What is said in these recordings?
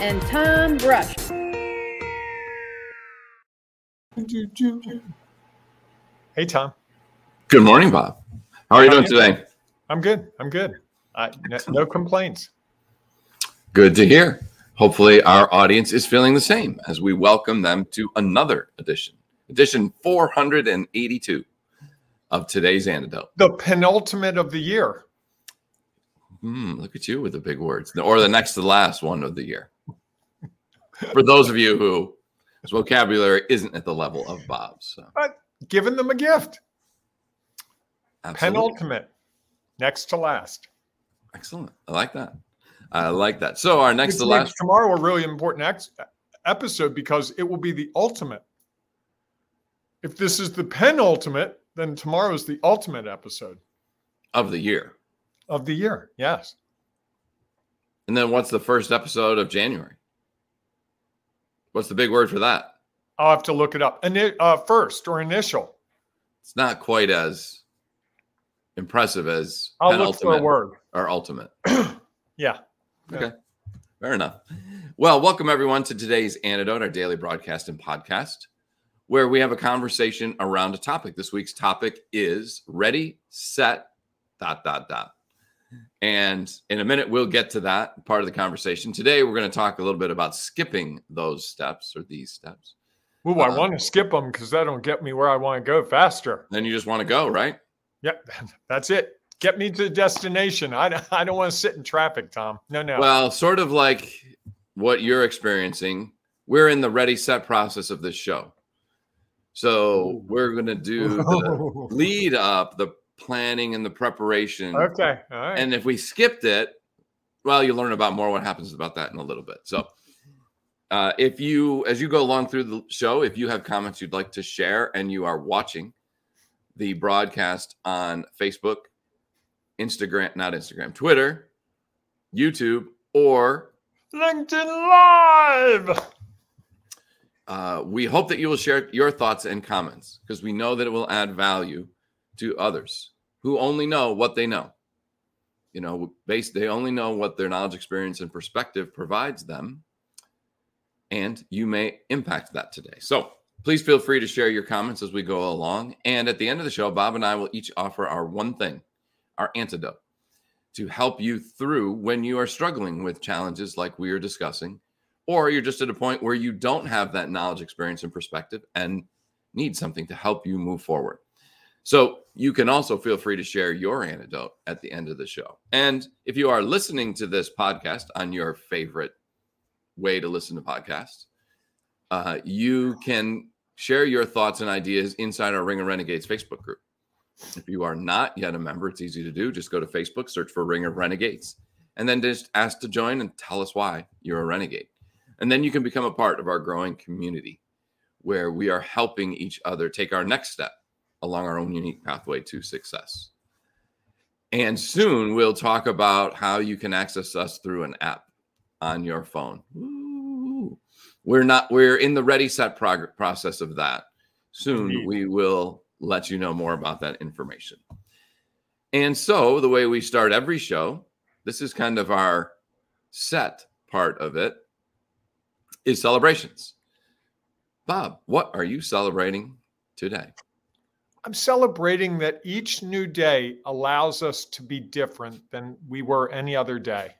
and Tom Brush. Hey, Tom. Good morning, Bob. How are you doing today? I'm good. I'm good. I, no, no complaints. Good to hear. Hopefully, our audience is feeling the same as we welcome them to another edition, edition 482 of today's antidote. The penultimate of the year. Hmm, look at you with the big words, or the next to the last one of the year. For those of you who his vocabulary isn't at the level of Bob's, so. But giving them a gift. Absolutely. Penultimate. Next to last. Excellent. I like that. I like that. So our next Which to last. tomorrow a really important ex- episode because it will be the ultimate. If this is the penultimate, then tomorrow is the ultimate episode of the year. of the year. Yes. And then what's the first episode of January? What's the big word for that? I'll have to look it up. And uh, first or initial. It's not quite as impressive as I'll look for a word. or ultimate. Yeah. Okay. Fair enough. Well, welcome everyone to today's antidote, our daily broadcast and podcast, where we have a conversation around a topic. This week's topic is ready, set, dot, dot, dot. And in a minute, we'll get to that part of the conversation. Today, we're going to talk a little bit about skipping those steps or these steps. Ooh, I Uh, want to skip them because that'll get me where I want to go faster. Then you just want to go, right? Yep, that's it. Get me to the destination. I, don't- I don't want to sit in traffic, Tom. No, no. Well, sort of like what you're experiencing. We're in the ready set process of this show. So we're going to do the lead up, the planning and the preparation. okay. All right. And if we skipped it, well, you'll learn about more what happens about that in a little bit. So uh, if you, as you go along through the show, if you have comments you'd like to share and you are watching the broadcast on Facebook, Instagram, not Instagram, Twitter, YouTube, or LinkedIn Live. uh, we hope that you will share your thoughts and comments because we know that it will add value to others who only know what they know. You know, based they only know what their knowledge, experience, and perspective provides them, and you may impact that today. So please feel free to share your comments as we go along. And at the end of the show, Bob and I will each offer our one thing, our antidote, to help you through when you are struggling with challenges like we are discussing or you're just at a point where you don't have that knowledge, experience, and perspective and need something to help you move forward. So you can also feel free to share your antidote at the end of the show. And if you are listening to this podcast on your favorite way to listen to podcasts, uh, you can share your thoughts and ideas inside our Ring of Renegades Facebook group. If you are not yet a member, it's easy to do. Just go to Facebook, search for Ring of Renegades, and then just ask to join and tell us why you're a renegade. And then you can become a part of our growing community where we are helping each other take our next step along our own unique pathway to success. And soon we'll talk about how you can access us through an app on your phone. Ooh. We're not, we're in the ready set prog- process of that. Soon Indeed. we will let you know more about that information. And so the way we start every show, this is kind of our set part of it, is celebrations. Bob, what are you celebrating today? I'm celebrating that each new day allows us to be different than we were any other day.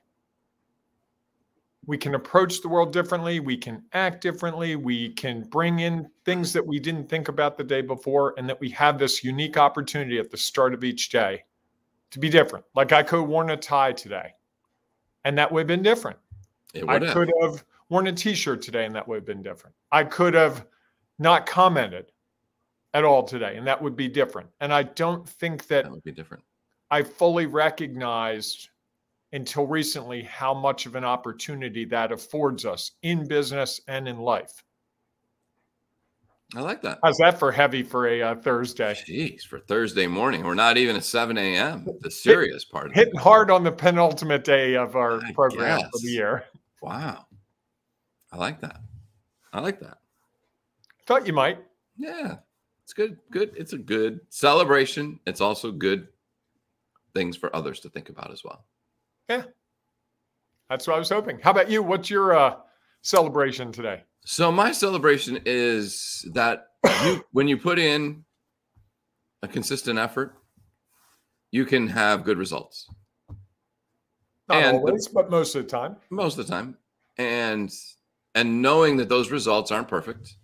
We can approach the world differently. We can act differently. We can bring in things that we didn't think about the day before, and that we have this unique opportunity at the start of each day to be different. Like I could have worn a tie today, and that would have been different. I could have worn a t-shirt today and that would have been different. I could have not commented at all today and that would be different. And I don't think that That would be different. I fully recognized until recently how much of an opportunity that affords us in business and in life. I like that. How's that for heavy for a uh, Thursday? Jeez, for Thursday morning. We're not even at 7 a.m. The serious part of Hitting it. hard on the penultimate day of our I program for the year. Wow. I like that. I like that. Thought you might. Yeah. It's good. Good. It's a good celebration. It's also good things for others to think about as well. Yeah. That's what I was hoping. How about you? What's your uh, celebration today? So my celebration is that you when you put in a consistent effort, you can have good results Not And- always, but most of the time. most of the time. And and knowing that those results aren't perfect.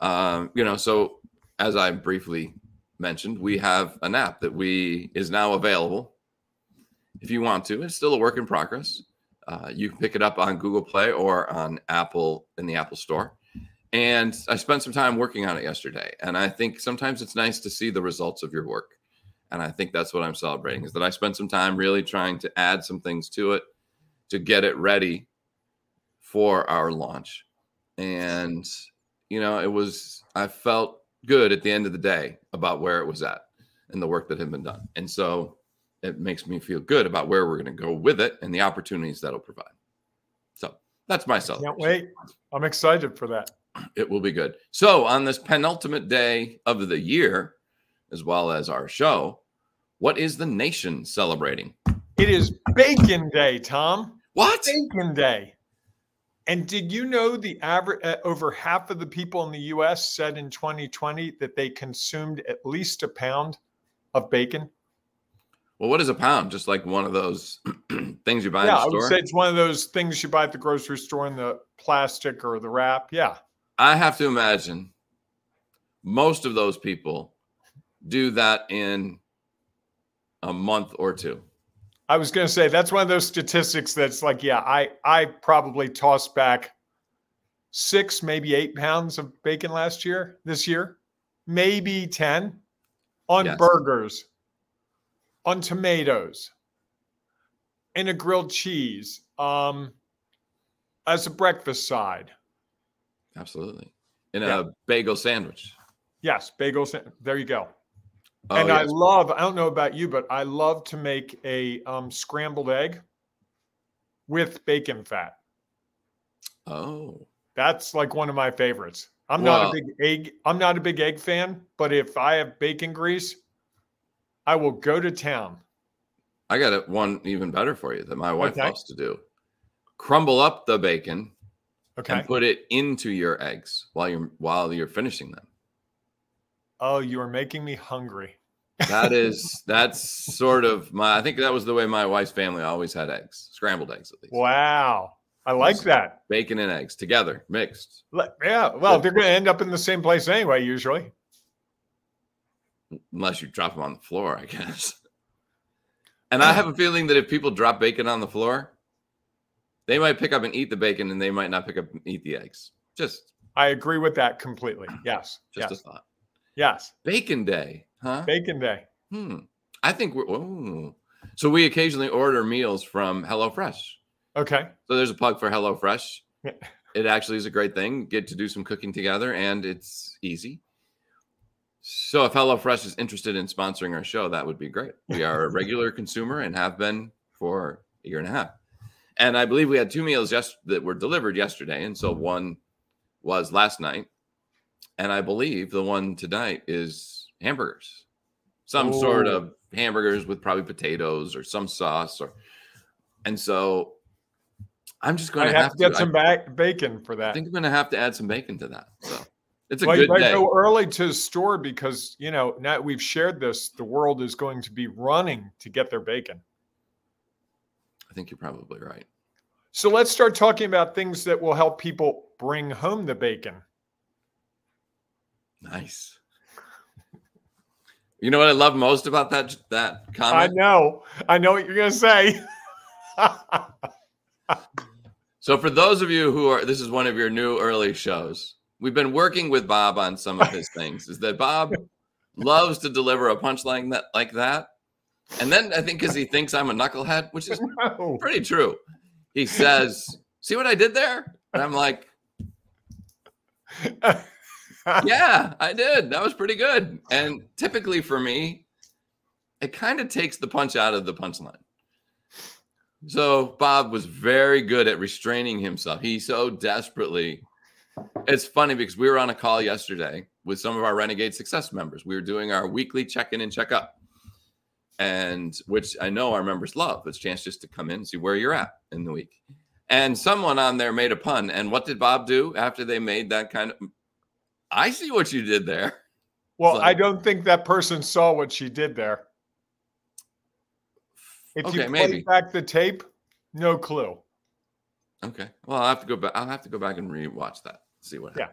Um, you know, so as I briefly mentioned, we have an app that we is now available if you want to. It's still a work in progress. Uh, you can pick it up on Google Play or on Apple in the Apple Store. And I spent some time working on it yesterday. And I think sometimes it's nice to see the results of your work. And I think that's what I'm celebrating is that I spent some time really trying to add some things to it to get it ready for our launch. And, you know, it was, I felt good at the end of the day about where it was at and the work that had been done. And so it makes me feel good about where we're going to go with it and the opportunities that'll provide. So that's my celebration. Can't wait. I'm excited for that. It will be good. So, on this penultimate day of the year, as well as our show, what is the nation celebrating? It is Bacon Day, Tom. What? Bacon Day. And did you know the average uh, over half of the people in the US said in 2020 that they consumed at least a pound of bacon? Well, what is a pound? Just like one of those things you buy yeah, in I would say it's one of those things you buy at the grocery store in the plastic or the wrap. Yeah. I have to imagine most of those people do that in a month or two. I was going to say that's one of those statistics that's like, yeah, I I probably tossed back six, maybe eight pounds of bacon last year, this year, maybe 10 on Yes. burgers, on tomatoes, in a grilled cheese, um, as a breakfast side. Absolutely. In Yeah. a bagel sandwich. Yes, bagels. There you go. Oh, and I love, I don't know about you, but I love to make a um, scrambled egg with bacon fat. oh, That's like one of my favorites. I'm not a big egg. I'm not a big egg fan, but if I have bacon grease, I will go to town. I got one even better for you that my wife Okay. loves to do. Crumble up the bacon Okay. and put it into your eggs while you're while you're finishing them. Oh, you are making me hungry. That is that's sort of my I think that was the way my wife's family always had eggs, scrambled eggs at least. Wow. I like that. Bacon and eggs together, mixed. Yeah. Well, they're going to end up in the same place anyway, usually. Unless you drop them on the floor, I guess. And I have a feeling that if people drop bacon on the floor, they might pick up and eat the bacon and they might not pick up and eat the eggs. Just I agree with that completely. Yes. just yes. a thought. Yes. Bacon day, huh? Bacon day. Hmm. I think we're. Oh. So we occasionally order meals from HelloFresh. Okay. So there's a plug for HelloFresh. It actually is a great thing. Get to do some cooking together, and it's easy. So if HelloFresh is interested in sponsoring our show, that would be great. We are a regular consumer and have been for a year and a half. And I believe we had two meals yes- that were delivered yesterday, and so one was last night, and I believe the one tonight is hamburgers, some sort oh. of hamburgers with probably potatoes or some sauce, or and so I'm just going to have to get I- some ba- bacon for that. I think I'm going to have to add some bacon to that. So it's a well, you good might day. go early to the store because you know now we've shared this. The world is going to be running to get their bacon. I think you're probably right. So let's start talking about things that will help people bring home the bacon. Nice. You know what I love most about that that comment? I know, I know what you're going to say. So for those of you who are this is one of your new early shows. We've been working with Bob on some of his things. Is that Bob loves to deliver a punchline that like that And then I think because he thinks I'm a knucklehead, which is No. pretty true, he says, See what I did there? And I'm like, Yeah, I did. That was pretty good. And typically for me, it kind of takes the punch out of the punchline. So Bob was very good at restraining himself. He so desperately. It's funny because we were on a call yesterday with some of our Renegade Success members. We were doing our weekly check-in and check-up, and which I know our members love. It's a chance just to come in and see where you're at in the week. And someone on there made a pun. And what did Bob do after they made that kind of? I see what you did there. Well, So- I don't think that person saw what she did there. If you Okay, play maybe. back the tape, no clue. Okay. Well, I'll have to go back. I'll have to go back and rewatch that. See what Yeah.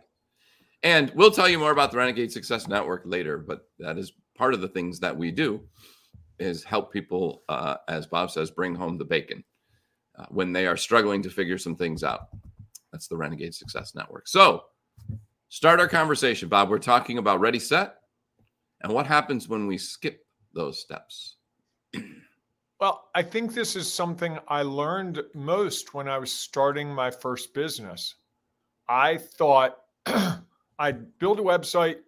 And we'll tell you more about the Renegade Success Network later, but that is part of the things that we do is help people, uh, as Bob says, bring home the bacon uh, when they are struggling to figure some things out. That's the Renegade Success Network. So, start our conversation, Bob. We're talking about ready, set, and what happens when we skip those steps. Well, I think this is something I learned most when I was starting my first business. I thought I'd build a website,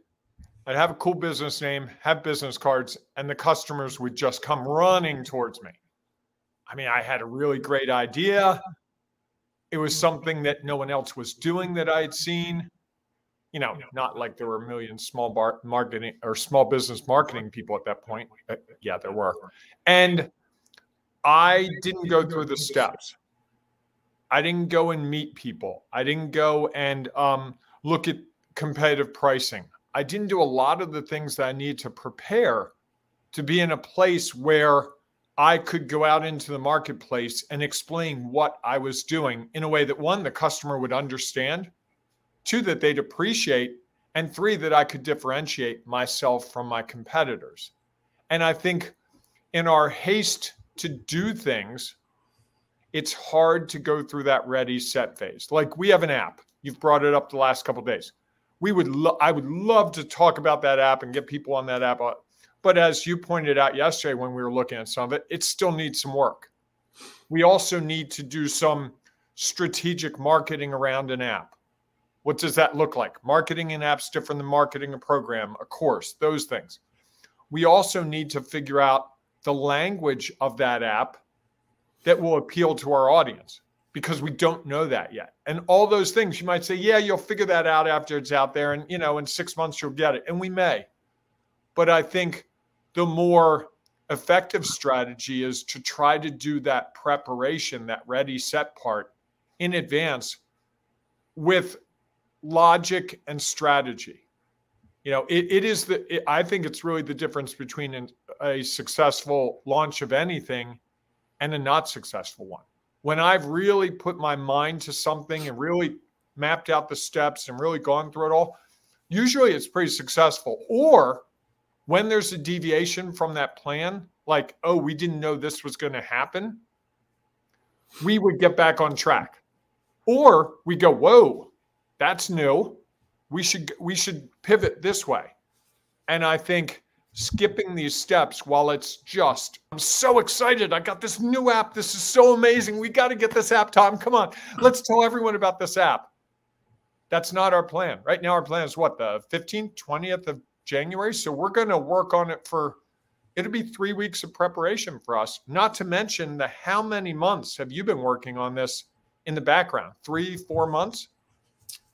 I'd have a cool business name, have business cards, and the customers would just come running towards me. I mean, I had a really great idea. It was something that no one else was doing that I had seen. You know, not like there were a million small bar marketing or small business marketing people at that point. Uh, Yeah, there were. And I didn't go through the steps. I didn't go and meet people. I didn't go and um, look at competitive pricing. I didn't do a lot of the things that I need to prepare to be in a place where I could go out into the marketplace and explain what I was doing in a way that one, the customer would understand, two, that they'd appreciate, and three, that I could differentiate myself from my competitors. And I think in our haste to do things, it's hard to go through that ready set phase. Like we have an app. You've brought it up the last couple days. We would lo- I would love to talk about that app and get people on that app. uh, But as you pointed out yesterday when we were looking at some of it, it still needs some work. We also need to do some strategic marketing around an app. What does that look like? Marketing an app's different than marketing a program, a course, those things. We also need to figure out the language of that app that will appeal to our audience because we don't know that yet. And all those things you might say, yeah, you'll figure that out after it's out there and you know in 6 months you'll get it and we may. But I think the more effective strategy is to try to do that preparation, that ready set part in advance with logic and strategy. You know, it, it is the, it, I think it's really the difference between an, a successful launch of anything and a not successful one. When I've really put my mind to something and really mapped out the steps and really gone through it all, usually it's pretty successful. Or when there's a deviation from that plan, like, oh, we didn't know this was going to happen, we would get back on track. Or we go, whoa, that's new. We should we should pivot this way. And I think skipping these steps while it's just I'm so excited. I got this new app. This is so amazing. We got to get this app, Tom. Come on. Let's tell everyone about this app. That's not our plan. Right now our plan is what, the 15th, 20th of January. So we're going to work on it for it'll be 3 weeks of preparation for us. Not to mention the how many months have you been working on this in the background? 3, 4 months?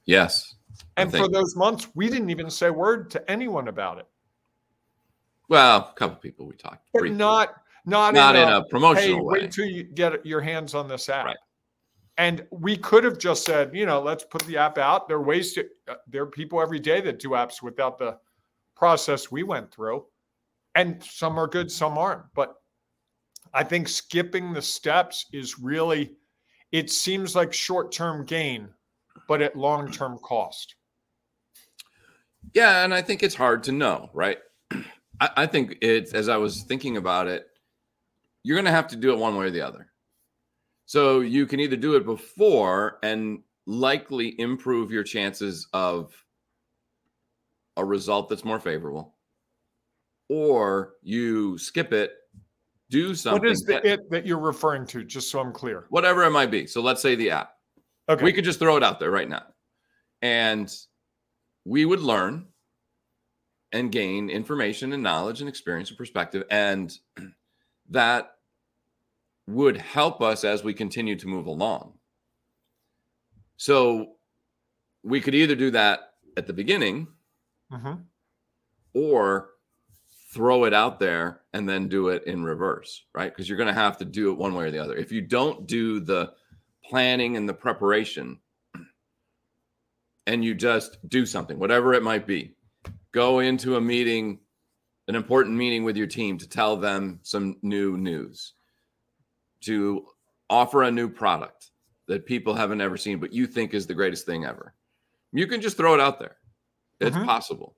Yes. And for those months, we didn't even say a word to anyone about it. Well, a couple people we talked. But briefly. not not, not in a, a promotional hey, way. wait till you get your hands on this app. Right. And we could have just said, you know, let's put the app out. There are ways to. uh, There are people every day that do apps without the process we went through, and some are good, some aren't. But I think skipping the steps is really. It seems like short-term gain, but at long-term cost. Yeah, and I think it's hard to know, right? I, I think it's as I was thinking about it, you're going to have to do it one way or the other. So you can either do it before and likely improve your chances of a result that's more favorable, or you skip it do something. What is the it that you're referring to? Just so I'm clear. Whatever it might be. So let's say the app. Okay. We could just throw it out there right now. And we would learn and gain information and knowledge and experience and perspective. And that would help us as we continue to move along. So we could either do that at the beginning mm-hmm. or throw it out there and then do it in reverse, right? Because you're going to have to do it one way or the other. If you don't do the planning and the preparation and you just do something, whatever it might be, go into a meeting, an important meeting with your team to tell them some new news, to offer a new product that people haven't ever seen, but you think is the greatest thing ever. You can just throw it out there. It's mm-hmm. possible.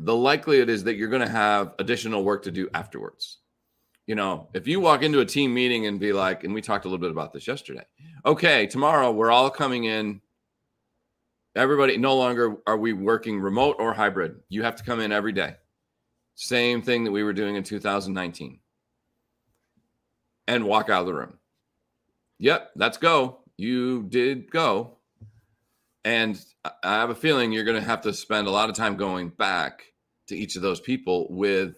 The likelihood is that you're going to have additional work to do afterwards. You know, if you walk into a team meeting and be like, and we talked a little bit about this yesterday. Okay, tomorrow we're all coming in Everybody, no longer are we working remote or hybrid. You have to come in every day. Same thing that we were doing in 2019 and walk out of the room. Yep, let's go. You did go. And I have a feeling you're going to have to spend a lot of time going back to each of those people with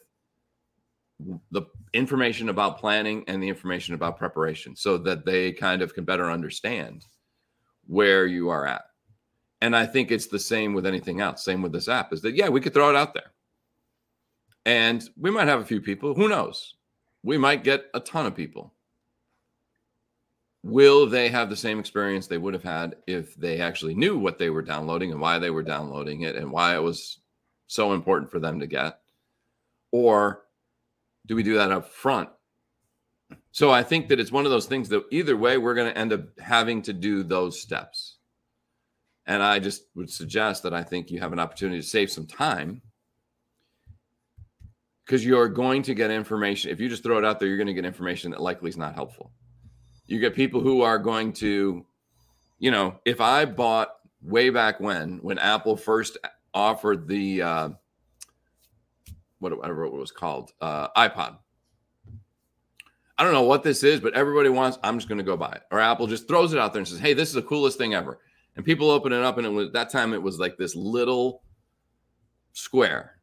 the information about planning and the information about preparation so that they kind of can better understand where you are at. And I think it's the same with anything else. Same with this app is that, yeah, we could throw it out there. And we might have a few people. Who knows? We might get a ton of people. Will they have the same experience they would have had if they actually knew what they were downloading and why they were downloading it and why it was so important for them to get? Or do we do that up front? So I think that it's one of those things that either way, we're going to end up having to do those steps. And I just would suggest that I think you have an opportunity to save some time because you're going to get information. If you just throw it out there, you're going to get information that likely is not helpful. You get people who are going to, you know, if I bought way back when, when Apple first offered the, uh, whatever it was called, uh, iPod. I don't know what this is, but everybody wants. I'm just going to go buy it. Or Apple just throws it out there and says, "Hey, this is the coolest thing ever." and people open it up and it was that time it was like this little square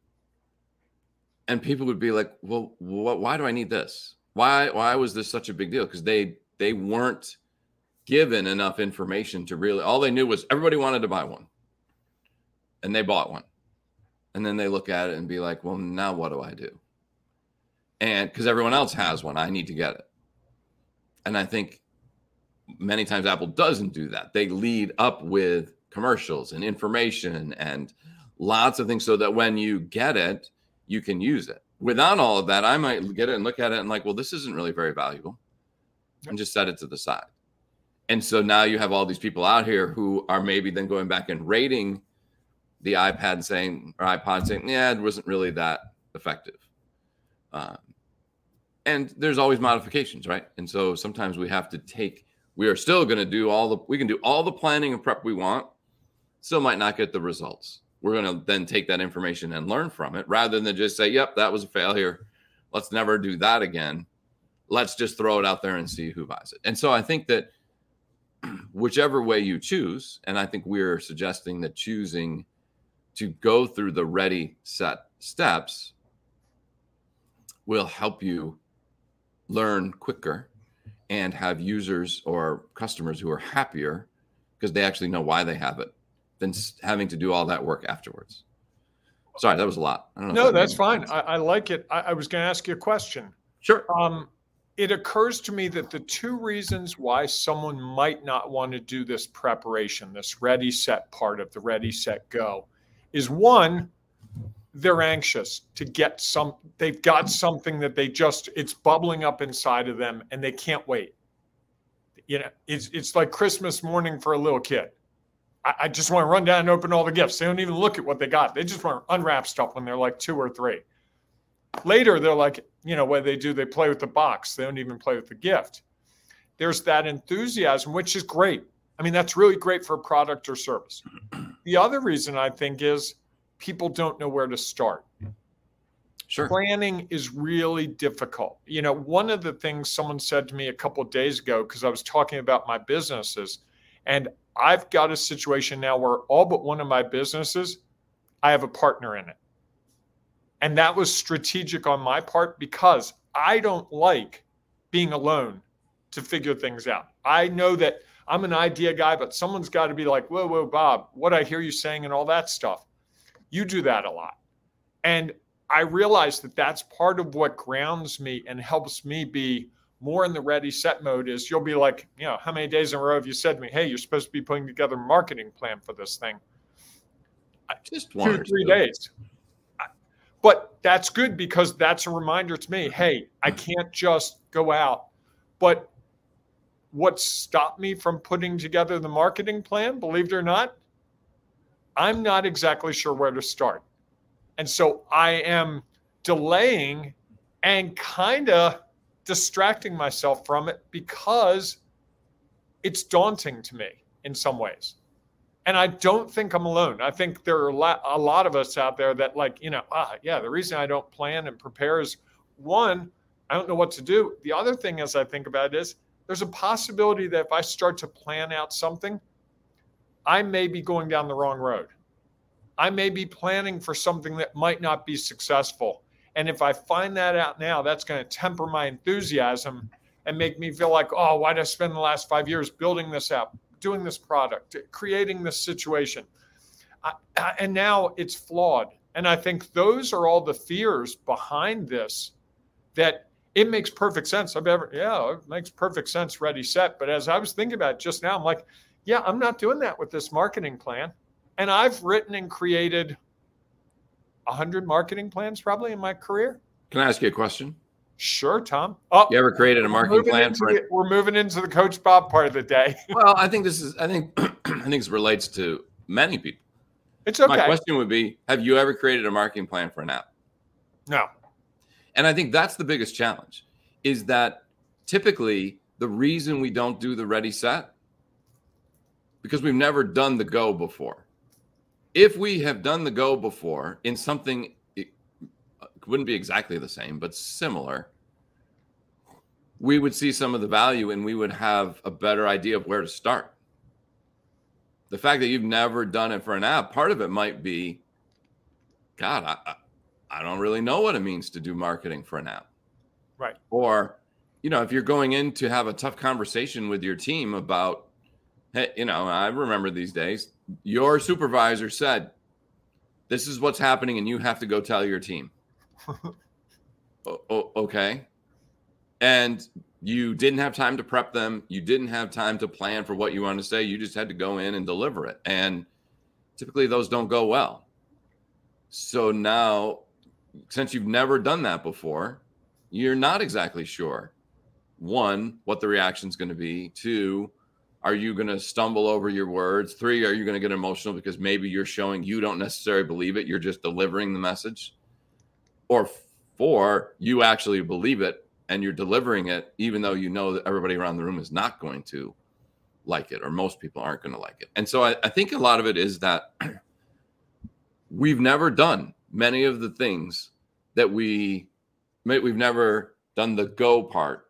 and people would be like well wh- why do i need this why why was this such a big deal because they they weren't given enough information to really all they knew was everybody wanted to buy one and they bought one and then they look at it and be like well now what do i do and because everyone else has one i need to get it and i think many times Apple doesn't do that. They lead up with commercials and information and lots of things so that when you get it, you can use it. Without all of that, I might get it and look at it and like, well, this isn't really very valuable and just set it to the side. And so now you have all these people out here who are maybe then going back and rating the iPad saying or iPod saying, yeah, it wasn't really that effective. Um, and there's always modifications, right? And so sometimes we have to take we are still going to do all the we can do all the planning and prep we want still might not get the results we're going to then take that information and learn from it rather than just say yep that was a failure let's never do that again let's just throw it out there and see who buys it and so i think that whichever way you choose and i think we're suggesting that choosing to go through the ready set steps will help you learn quicker and have users or customers who are happier because they actually know why they have it than having to do all that work afterwards. Sorry, that was a lot. no, that's fine. I, I, like it. I, I was going to ask you a question. Sure. Um, it occurs to me that the two reasons why someone might not want to do this preparation, this ready, set part of the ready, set, go, is one, they're anxious to get some they've got something that they just it's bubbling up inside of them and they can't wait. You know it's it's like christmas morning for a little kid. I, I, just want to run down and open all the gifts. They don't even look at what they got. They just want to unwrap stuff when they're like two or three. Later they're like you know what they do they play with the box. They don't even play with the gift. There's that enthusiasm which is great. I mean that's really great for a product or service the other reason i think is people don't know where to start. Sure. Planning is really difficult. You know, one of the things someone said to me a couple of days ago, because I was talking about my businesses, and I've got a situation now where all but one of my businesses, I have a partner in it. And that was strategic on my part because I don't like being alone to figure things out. I know that I'm an idea guy, but someone's got to be like, whoa, whoa, Bob, what I hear you saying and all that stuff. You do that a lot. And I realize that that's part of what grounds me and helps me be more in the ready set mode is you'll be like, you know, how many days in a row have you said to me, hey, you're supposed to be putting together a marketing plan for this thing? Just two or three days. But that's good because that's a reminder to me, hey, I can't just go out. But what stopped me from putting together the marketing plan, believe it or not, I'm not exactly sure where to start. And so I am delaying and kind of distracting myself from it because it's daunting to me in some ways. And I don't think I'm alone. I think there are a lot, of us out there that, like, you know, ah, yeah, the reason I don't plan and prepare is one, I don't know what to do. The other thing, as I think about it, is there's a possibility that if I start to plan out something, I may be going down the wrong road. I may be planning for something that might not be successful. And if I find that out now, that's going to temper my enthusiasm and make me feel like, oh, why did I spend the last five years building this app, doing this product, creating this situation? I, I, and now it's flawed. And I think those are all the fears behind this that it makes perfect sense. I've ever, yeah, it makes perfect sense, ready, set. But as I was thinking about it just now, I'm like, yeah, I'm not doing that with this marketing plan. And I've written and created 100 marketing plans probably in my career. Can I ask you a question? Sure, Tom. Oh, you ever created a marketing plan for the, We're moving into the Coach Bob part of the day. well, I think this is. I think. I think this relates to many people. It's okay. My question would be: Have you ever created a marketing plan for an app? No. And I think that's the biggest challenge is that typically the reason we don't do the ready set because we've never done the go before. If we have done the go before in something it wouldn't be exactly the same but similar, we would see some of the value and we would have a better idea of where to start. The fact that you've never done it for an app, part of it might be, God, I, I don't really know what it means to do marketing for an app. Right. Or, you know, if you're going in to have a tough conversation with your team about, hey, you know, I remember these days, your supervisor said, this is what's happening and you have to go tell your team. o- okay. And you didn't have time to prep them. You didn't have time to plan for what you want to say. You just had to go in and deliver it. And typically those don't go well. So now since you've never done that before, you're not exactly sure. One, what the reaction is going to be. Two, are you going to stumble over your words? Three, are you going to get emotional because maybe you're showing you don't necessarily believe it, you're just delivering the message? Or four, you actually believe it and you're delivering it, even though you know that everybody around the room is not going to like it, or most people aren't going to like it. And so I, I think a lot of it is that we've never done many of the things that we we've never done the go part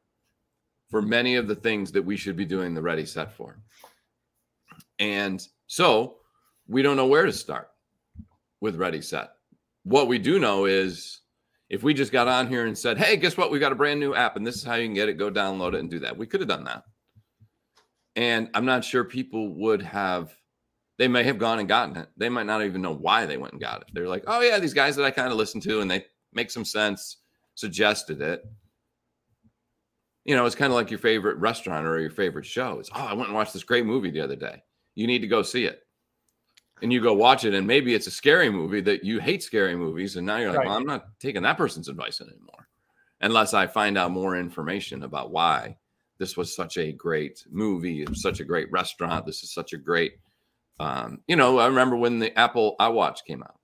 for many of the things that we should be doing the ready set for. And so we don't know where to start with ready set. What we do know is if we just got on here and said, "Hey, guess what? We got a brand new app and this is how you can get it, go download it and do that." We could have done that. And I'm not sure people would have they may have gone and gotten it. They might not even know why they went and got it. They're like, oh yeah, these guys that I kind of listen to and they make some sense, suggested it. You know, it's kind of like your favorite restaurant or your favorite show. It's oh, I went and watched this great movie the other day. You need to go see it. And you go watch it, and maybe it's a scary movie that you hate scary movies, and now you're like, right. well, I'm not taking that person's advice anymore, unless I find out more information about why this was such a great movie, such a great restaurant, this is such a great um, you know, I remember when the Apple iWatch came out,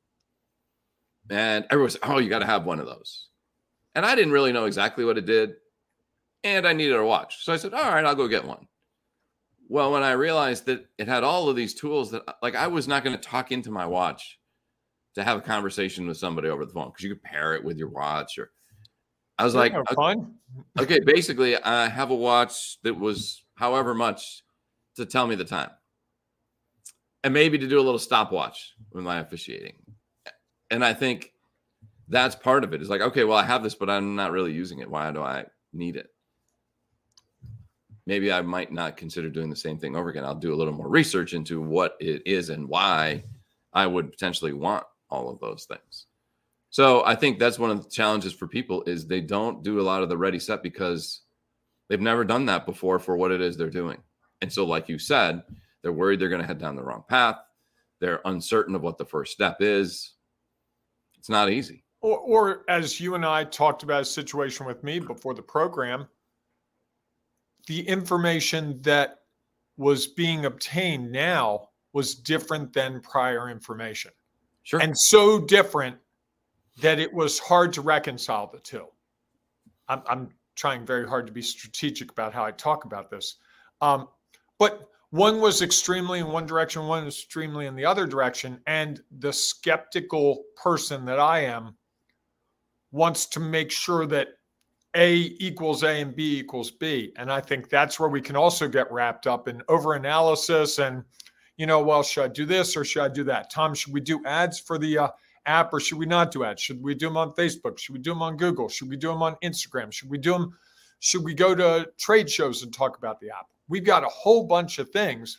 and everyone said, "Oh, you got to have one of those," and I didn't really know exactly what it did, and I needed a watch, so I said, "All right, I'll go get one." Well, when I realized that it had all of these tools that, like, I was not going to talk into my watch to have a conversation with somebody over the phone because you could pair it with your watch or I was like, fun. okay, basically, I have a watch that was however much to tell me the time, and maybe to do a little stopwatch with my officiating. And I think that's part of it. Is like, okay, well, I have this, but I'm not really using it. Why do I need it? Maybe I might not consider doing the same thing over again. I'll do a little more research into what it is and why I would potentially want all of those things. So I think that's one of the challenges for people is they don't do a lot of the ready set because they've never done that before for what it is they're doing. And so, like you said, they're worried they're going to head down the wrong path. They're uncertain of what the first step is. It's not easy. Or, or as you and I talked about a situation with me before the program, the information that was being obtained now was different than prior information Sure. and so different that it was hard to reconcile the two. I'm, I'm trying very hard to be strategic about how I talk about this. Um, but one was extremely in one direction, one was extremely in the other direction. And the skeptical person that I am wants to make sure that A equals A and B equals B. And I think that's where we can also get wrapped up in overanalysis and, you know, well, should I do this or should I do that? Tom, should we do ads for the uh, app or should we not do ads? Should we do them on Facebook? Should we do them on Google? Should we do them on Instagram? Should we do them? Should we go to trade shows and talk about the app? We've got a whole bunch of things.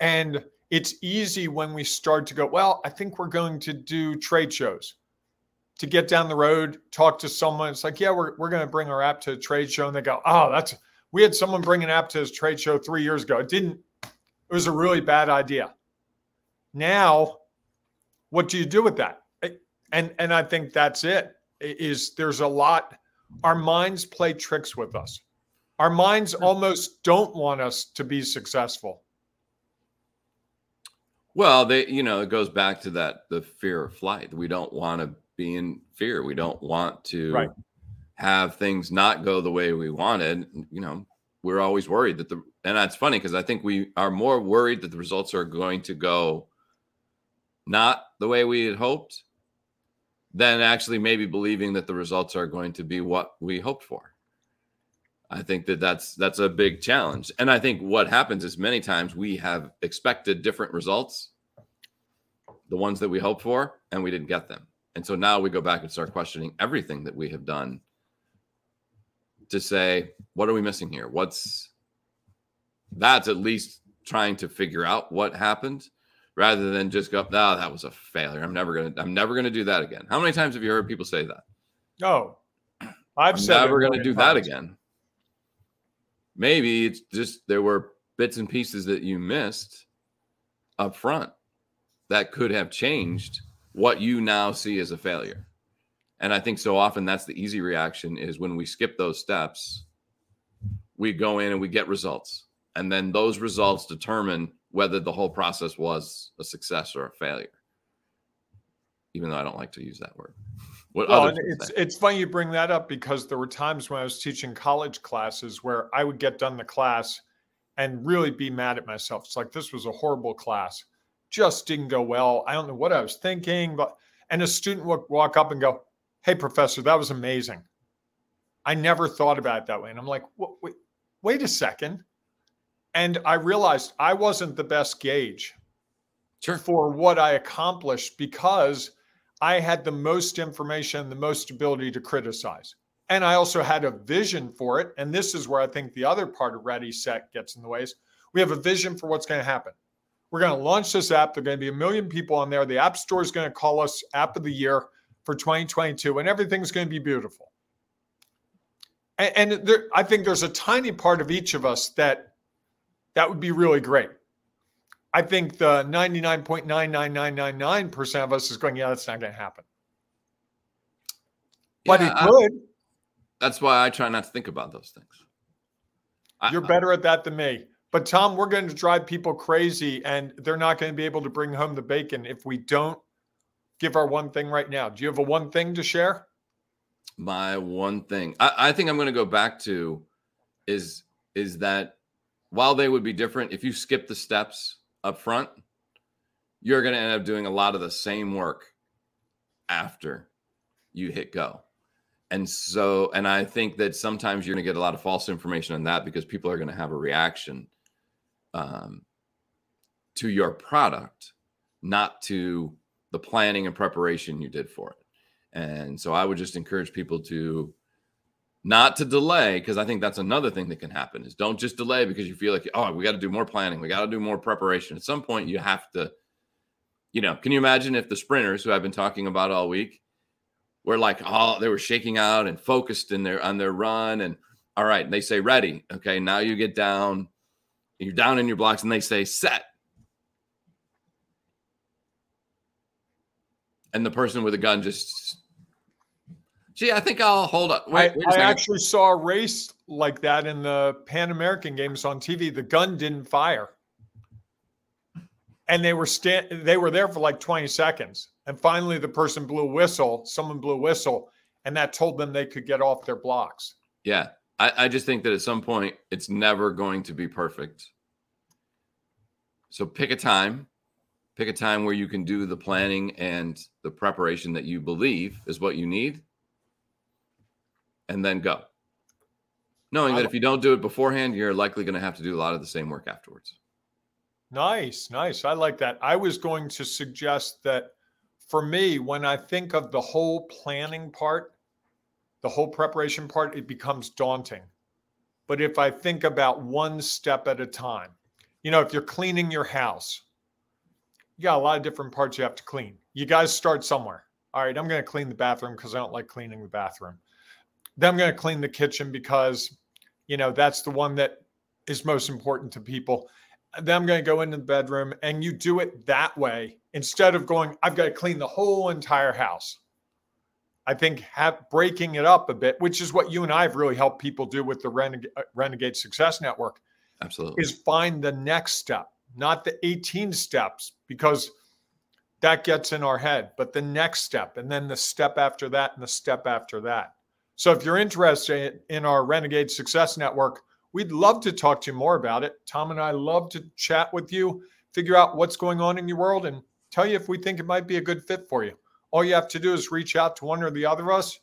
And it's easy when we start to go, well, I think we're going to do trade shows to get down the road, talk to someone. It's like, yeah, we're, we're going to bring our app to a trade show. And they go, oh, that's, we had someone bring an app to his trade show three years ago. It didn't, it was a really bad idea. Now, what do you do with that? And, and I think that's it is there's a lot, our minds play tricks with us. Our minds hmm. almost don't want us to be successful. Well, they, you know, it goes back to that the fear of flight. We don't want to be in fear. We don't want to Right. have things not go the way we wanted. You know, we're always worried that the, and that's funny because I think we are more worried that the results are going to go not the way we had hoped than actually maybe believing that the results are going to be what we hoped for. I think that that's that's a big challenge. And I think what happens is many times we have expected different results, the ones that we hoped for, and we didn't get them. And so now we go back and start questioning everything that we have done to say, what are we missing here? What's that's at least trying to figure out what happened rather than just go, no, that was a failure. I'm never gonna, I'm never gonna do that again. How many times have you heard people say that? No, I've I'm said never going to million do that again. Maybe it's just there were bits and pieces that you missed up front that could have changed what you now see as a failure. And I think so often that's the easy reaction is when we skip those steps, we go in and we get results. And then those results determine whether the whole process was a success or a failure. Even though I don't like to use that word. What Well, it's say. it's funny you bring that up because there were times when I was teaching college classes where I would get done the class and really be mad at myself. It's like this was a horrible class, just didn't go well. I don't know what I was thinking, but and a student would walk up and go, "Hey, professor, that was amazing." I never thought about it that way, and I'm like, "What? Wait, wait a second. And I realized I wasn't the best gauge Sure. for what I accomplished because I had the most information, the most ability to criticize. And I also had a vision for it. And this is where I think the other part of Ready Set gets in the ways. We have a vision for what's going to happen. We're going to launch this app. There are going to be a million people on there. The App Store is going to call us App of the Year for 2022, and everything's going to be beautiful. And, and there, I think there's a tiny part of each of us that that would be really great. I think the 99.99999% of us is going, yeah, that's not going to happen. But Yeah, it I- could. that's why I try not to think about those things. I- You're better at that than me. But Tom, we're going to drive people crazy and they're not going to be able to bring home the bacon if we don't give our one thing right now. Do you have a one thing to share? my one thing I, I think i'm going to go back to is is that while they would be different if you skip the steps up front you're going to end up doing a lot of the same work after you hit go. And so, and I think that sometimes you're going to get a lot of false information on that because people are going to have a reaction um, to your product, not to the planning and preparation you did for it. And so I would just encourage people to not to delay because I think that's another thing that can happen is don't just delay because you feel like oh we got to do more planning we got to do more preparation. At some point you have to you know can you imagine if the sprinters who I've been talking about all week were like oh they were shaking out and focused in their on their run and all right they say ready okay now you get down you're down in your blocks and they say set. And the person with a gun just Gee, I think I'll hold up. Wait, I, I actually saw a race like that in the Pan American Games on TV. The gun didn't fire, and they were stand. They were there for like 20 seconds, and finally, the person blew a whistle. Someone blew a whistle, and that told them they could get off their blocks. Yeah, I, I just think that at some point, it's never going to be perfect. So pick a time. Pick a time where you can do the planning and the preparation that you believe is what you need and then go. Knowing that if you don't do it beforehand, you're likely going to have to do a lot of the same work afterwards. Nice, nice. I like that. I was going to suggest that for me, when I think of the whole planning part, the whole preparation part, it becomes daunting. But if I think about one step at a time, you know, if you're cleaning your house, you got a lot of different parts you have to clean. You guys start somewhere. All right, I'm going to clean the bathroom because I don't like cleaning the bathroom. Then I'm going to clean the kitchen because, you know, that's the one that is most important to people. Then I'm going to go into the bedroom and you do it that way instead of going, I've got to clean the whole entire house. I think have, breaking it up a bit, which is what you and I have really helped people do with the Renegade, uh, Renegade Success Network. Absolutely. Is find the next step, not the 18 steps, because that gets in our head, but the next step, and then the step after that, and the step after that. So if you're interested in our Renegade Success Network, we'd love to talk to you more about it. Tom and I love to chat with you, figure out what's going on in your world, and tell you if we think it might be a good fit for you. All you have to do is reach out to one or the other of us.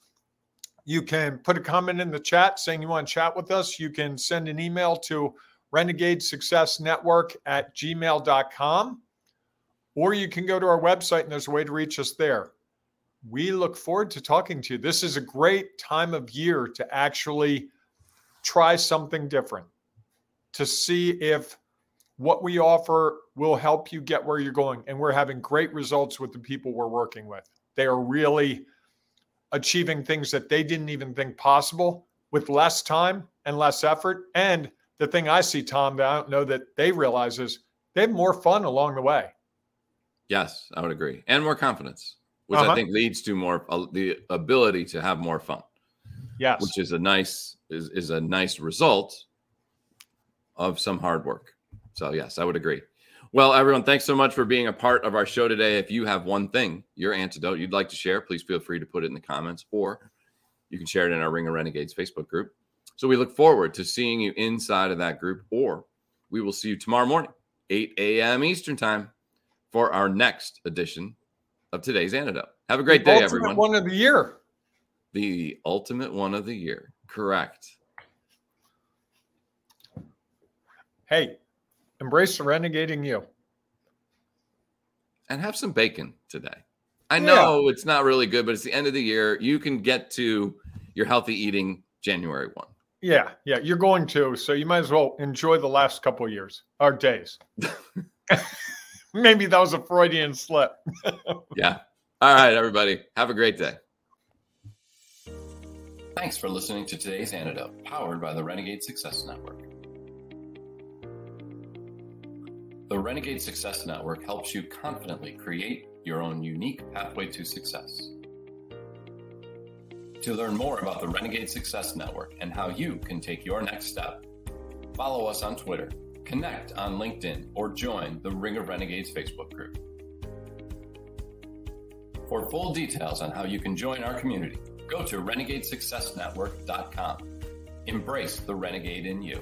You can put a comment in the chat saying you want to chat with us. You can send an email to renegade success network at gmail.com or you can go to our website and there's a way to reach us there we look forward to talking to you. This is a great time of year to actually try something different, to see if what we offer will help you get where you're going. And we're having great results with the people we're working with. They are really achieving things that they didn't even think possible with less time and less effort. And the thing I see, Tom, that I don't know that they realize is they have more fun along the way. Yes, I would agree. And more confidence which uh-huh. I think leads to more uh, the ability to have more fun. Yes, which is a nice is is a nice result of some hard work. So yes, I would agree. Well, everyone, thanks so much for being a part of our show today. If you have one thing, your antidote you'd like to share, please feel free to put it in the comments or you can share it in our Ring of Renegades Facebook group. So we look forward to seeing you inside of that group, or we will see you tomorrow morning, 8 a.m. Eastern Time, for our next edition of today's antidote. Have a great the day, everyone. One of the year. The ultimate one of the year. Correct. Hey, embrace the renegading you. And have some bacon today. I know it's not really good, but it's the end of the year. You can get to your healthy eating January 1. Yeah, yeah, you're going to. So you might as well enjoy the last couple years or days. Maybe that was a Freudian slip. yeah. All right, everybody. Have a great day. Thanks for listening to today's antidote, powered by the Renegade Success Network. The Renegade Success Network helps you confidently create your own unique pathway to success. To learn more about the Renegade Success Network and how you can take your next step, follow us on Twitter connect on LinkedIn, or join the Ring of Renegades Facebook group. For full details on how you can join our community, go to renegadesuccessnetwork.com. Embrace the renegade in you.